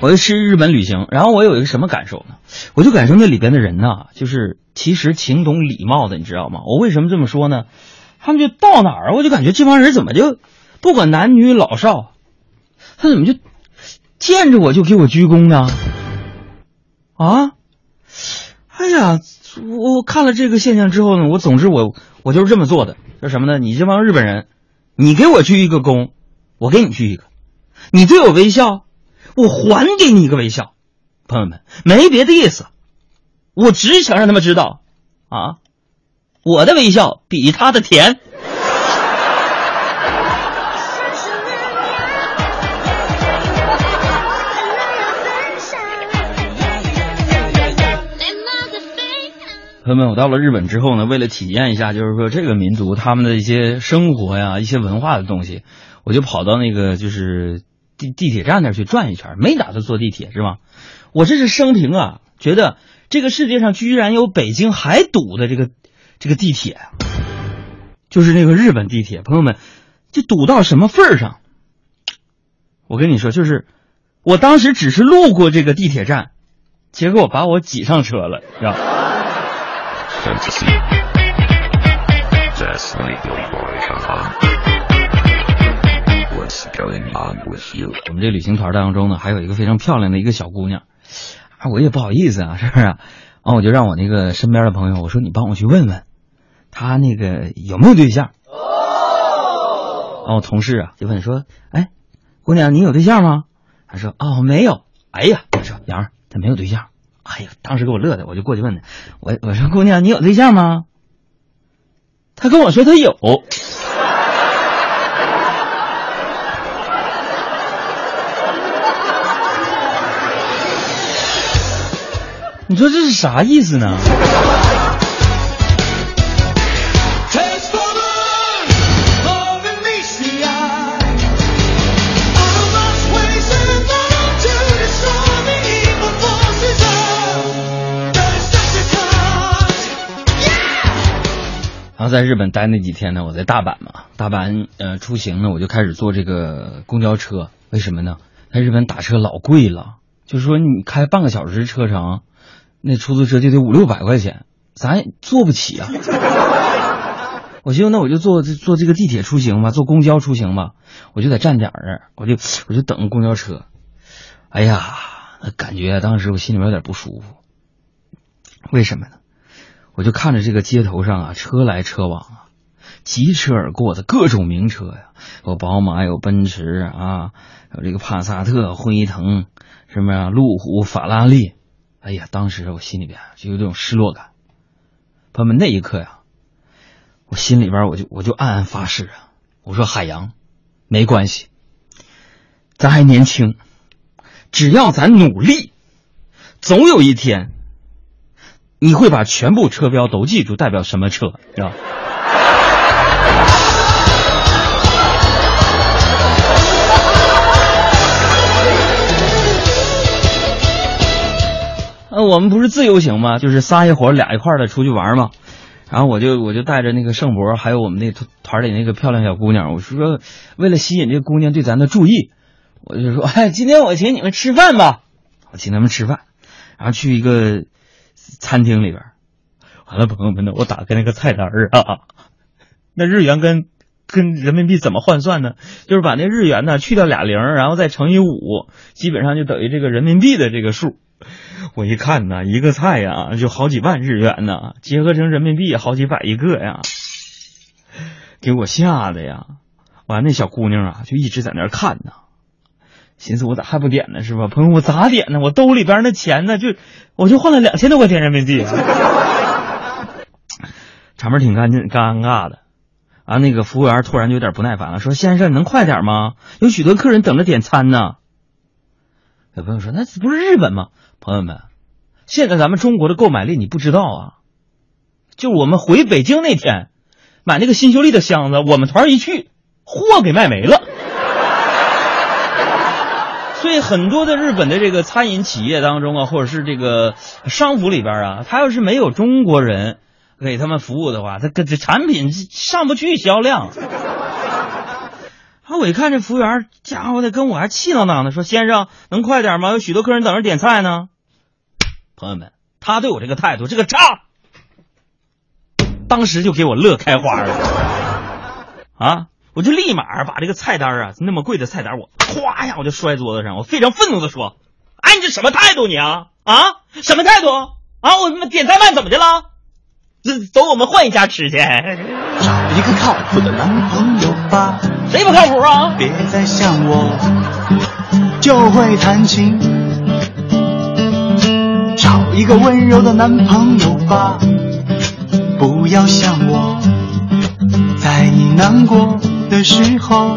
我就去日本旅行，然后我有一个什么感受呢？我就感受那里边的人呐，就是其实挺懂礼貌的，你知道吗？我为什么这么说呢？他们就到哪儿，我就感觉这帮人怎么就不管男女老少，他怎么就见着我就给我鞠躬呢？啊！哎呀，我看了这个现象之后呢，我总之我我就是这么做的，叫什么呢？你这帮日本人，你给我鞠一个躬，我给你鞠一个；你对我微笑，我还给你一个微笑。朋友们，没别的意思，我只想让他们知道，啊，我的微笑比他的甜。朋友们，我到了日本之后呢，为了体验一下，就是说这个民族他们的一些生活呀、一些文化的东西，我就跑到那个就是地地铁站那儿去转一圈，没打算坐地铁是吧？我这是生平啊，觉得这个世界上居然有北京还堵的这个这个地铁，就是那个日本地铁。朋友们，这堵到什么份儿上？我跟你说，就是我当时只是路过这个地铁站，结果把我挤上车了，是吧？我们这旅行团当中呢，还有一个非常漂亮的一个小姑娘，啊，我也不好意思啊，是不是？然后我就让我那个身边的朋友，我说你帮我去问问，她那个有没有对象？然后我同事啊就问说，哎，姑娘你有对象吗？她说哦没有。哎呀，我说杨儿她没有对象。哎呀，当时给我乐的，我就过去问她，我我说姑娘你有对象吗？她跟我说她有。你说这是啥意思呢？然后在日本待那几天呢，我在大阪嘛，大阪呃出行呢，我就开始坐这个公交车。为什么呢？在日本打车老贵了，就是说你开半个小时车程。那出租车就得五六百块钱，咱也坐不起啊！我寻思，那我就坐坐这个地铁出行吧，坐公交出行吧。我就在站点儿我就我就等公交车。哎呀，那感觉当时我心里面有点不舒服。为什么呢？我就看着这个街头上啊，车来车往啊，疾驰而过的各种名车呀，有宝马，有奔驰啊，有这个帕萨特、辉腾，什么呀路虎、法拉利。哎呀，当时我心里边就有这种失落感。朋友们，那一刻呀，我心里边我就我就暗暗发誓啊，我说海洋，没关系，咱还年轻，只要咱努力，总有一天，你会把全部车标都记住，代表什么车，是吧？那我们不是自由行吗？就是仨一伙俩一块的出去玩嘛。然后我就我就带着那个盛博，还有我们那团里那个漂亮小姑娘，我是说为了吸引这姑娘对咱的注意，我就说哎，今天我请你们吃饭吧。我请他们吃饭，然后去一个餐厅里边。完了，朋友们呢，我打开那个菜单啊，那日元跟跟人民币怎么换算呢？就是把那日元呢去掉俩零，然后再乘以五，基本上就等于这个人民币的这个数。我一看呐，一个菜呀就好几万日元呢，结合成人民币好几百一个呀，给我吓的呀！完，那小姑娘啊就一直在那儿看呢，寻思我咋还不点呢？是吧？朋友，我咋点呢？我兜里边那钱呢？就我就换了两千多块钱人民币，场面挺干净尴尬的。啊，那个服务员突然就有点不耐烦了，说：“先生，能快点吗？有许多客人等着点餐呢。”有朋友说：“那不是日本吗？”朋友们，现在咱们中国的购买力你不知道啊？就我们回北京那天，买那个新秀丽的箱子，我们团一去，货给卖没了。所以很多的日本的这个餐饮企业当中啊，或者是这个商服里边啊，他要是没有中国人给他们服务的话，他这产品上不去销量。啊，我一看这服务员，家伙的跟我还气囊囊的，说先生能快点吗？有许多客人等着点菜呢。朋友们，他对我这个态度，这个叉，当时就给我乐开花了。啊，我就立马把这个菜单啊，那么贵的菜单，我咵呀，我就摔桌子上，我非常愤怒的说：“哎，你这什么态度你啊？啊，什么态度？啊，我他妈点菜慢怎么的了？走，我们换一家吃去。”找一个靠谱的男朋友吧。谁不靠谱啊？别再想我，就会弹琴。找一个温柔的男朋友吧。不要想我，在你难过的时候，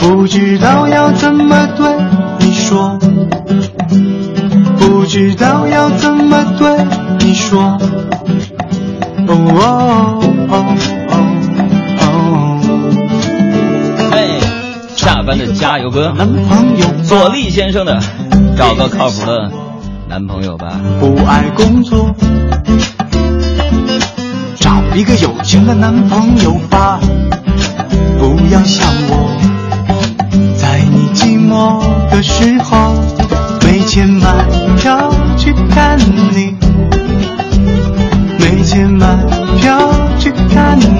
不知道要怎么对你说，不知道要怎么对你说。哦哦哦班的加油歌，男朋友左立先生的，找个靠谱的男朋友吧。不爱工作，找一个有钱的男朋友吧。不要想我，在你寂寞的时候，没钱买票去看你，没钱买票去看你。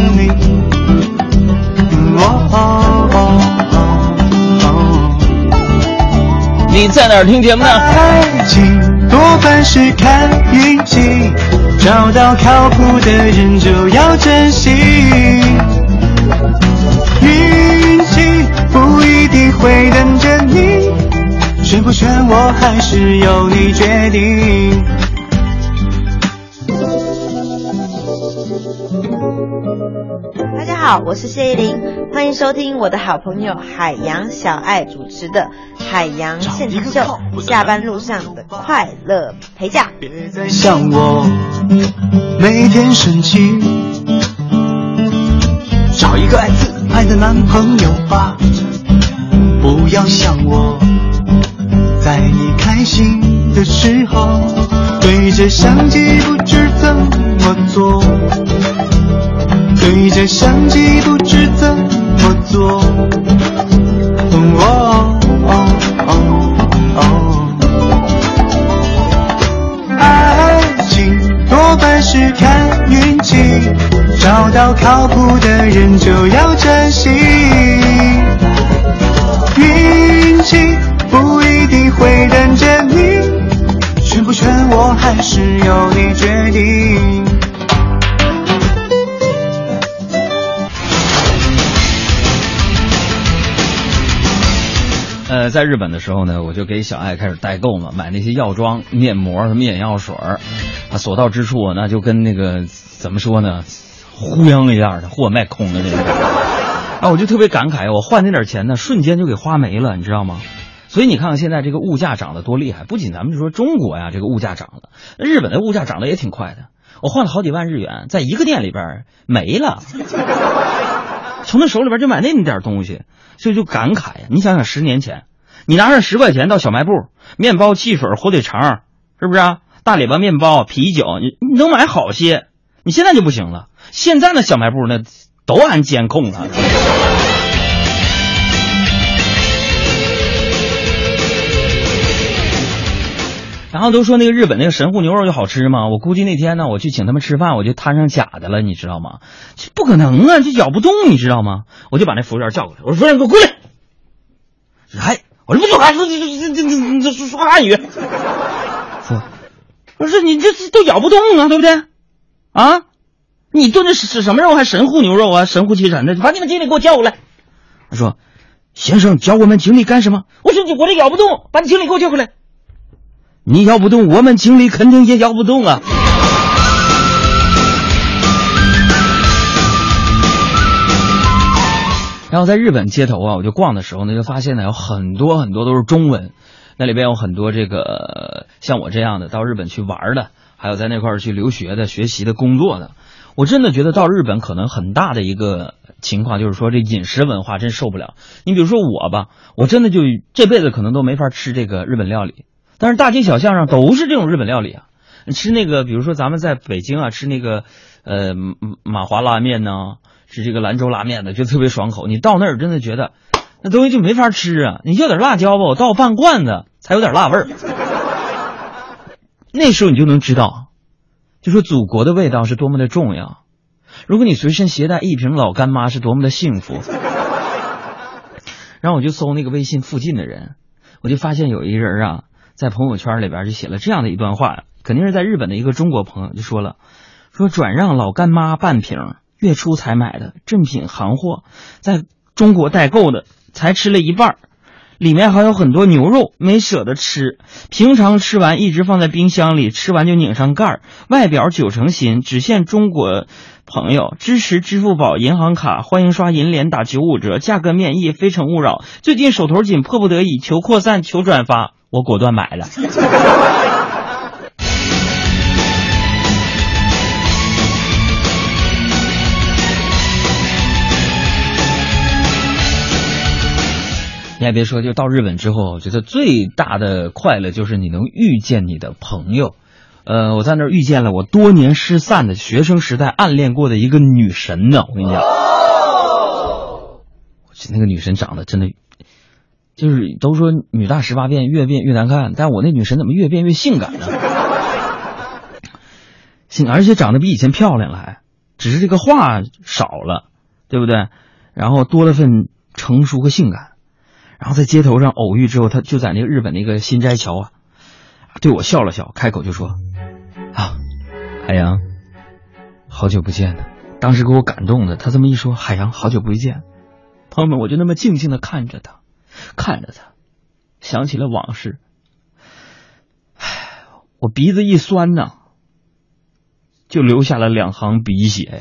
你在哪儿听节目呢？爱情多半是看运气，找到靠谱的人就要珍惜。运气不一定会等着你，选不选我还是由你决定。大家好，我是谢依霖，欢迎收听我的好朋友海洋小爱主持的《海洋现场秀》，下班路上的快乐陪驾。别再想我，每天生气。找一个爱自拍的男朋友吧，不要想我，在你开心的时候，对着相机不知怎么做，对着相机不知怎么做。靠谱的人就要珍惜。运气不一定会等着你，选不选我还是由你决定。呃，在日本的时候呢，我就给小爱开始代购嘛，买那些药妆、面膜、什么眼药水儿，啊，所到之处那就跟那个怎么说呢，呼泱一下的货卖空了这个。啊，我就特别感慨，我换那点钱呢，瞬间就给花没了，你知道吗？所以你看看现在这个物价涨得多厉害，不仅咱们就说中国呀，这个物价涨了，日本的物价涨得也挺快的。我换了好几万日元，在一个店里边没了，从他手里边就买那么点东西，所以就感慨呀。你想想，十年前，你拿上十块钱到小卖部，面包、汽水、火腿肠，是不是啊？大礼包面包、啤酒，你你能买好些。你现在就不行了，现在的小卖部呢都按监控了。然后都说那个日本那个神户牛肉就好吃嘛，我估计那天呢，我去请他们吃饭，我就摊上假的了，你知道吗？这不可能啊，这咬不动，你知道吗？我就把那服务员叫过来，我说：“服务员，给我过来！”哎，我说不走开，说这这这这这说说汉语。说，我说你这这都咬不动啊，对不对？啊，你炖的是是什么肉？还神户牛肉啊，神乎其神的，把你们经理给我叫过来。他说：“先生，叫我们经理干什么？”我说：“我这咬不动，把你经理给我叫过来。”你咬不动，我们经理肯定也咬不动啊。然后在日本街头啊，我就逛的时候呢，就发现呢有很多很多都是中文，那里边有很多这个像我这样的到日本去玩的，还有在那块儿去留学的、学习的、工作的。我真的觉得到日本可能很大的一个情况就是说这饮食文化真受不了。你比如说我吧，我真的就这辈子可能都没法吃这个日本料理。但是大街小巷上都是这种日本料理啊，吃那个，比如说咱们在北京啊吃那个，呃马华拉面呢，吃这个兰州拉面的，就特别爽口。你到那儿真的觉得，那东西就没法吃啊！你要点辣椒吧，我倒半罐子才有点辣味儿。那时候你就能知道，就说祖国的味道是多么的重要。如果你随身携带一瓶老干妈，是多么的幸福。然后我就搜那个微信附近的人，我就发现有一人啊，在朋友圈里边就写了这样的一段话，肯定是在日本的一个中国朋友就说了，说转让老干妈半瓶，月初才买的正品行货，在中国代购的，才吃了一半儿。里面还有很多牛肉没舍得吃，平常吃完一直放在冰箱里，吃完就拧上盖儿。外表九成新，只限中国朋友，支持支付宝、银行卡，欢迎刷银联打九五折，价格面议，非诚勿扰。最近手头紧，迫不得已，求扩散，求转发，我果断买了。还别说，就到日本之后，我觉得最大的快乐就是你能遇见你的朋友。呃，我在那儿遇见了我多年失散的学生时代暗恋过的一个女神呢。我跟你讲，我去那个女神长得真的，就是都说女大十八变，越变越难看，但我那女神怎么越变越性感呢？性，而且长得比以前漂亮了，还只是这个话少了，对不对？然后多了份成熟和性感。然后在街头上偶遇之后，他就在那个日本那个新斋桥啊，对我笑了笑，开口就说：“啊，海洋，好久不见了。”当时给我感动的，他这么一说，海洋好久不见，朋友们，我就那么静静的看着他，看着他，想起了往事，唉，我鼻子一酸呢，就流下了两行鼻血呀。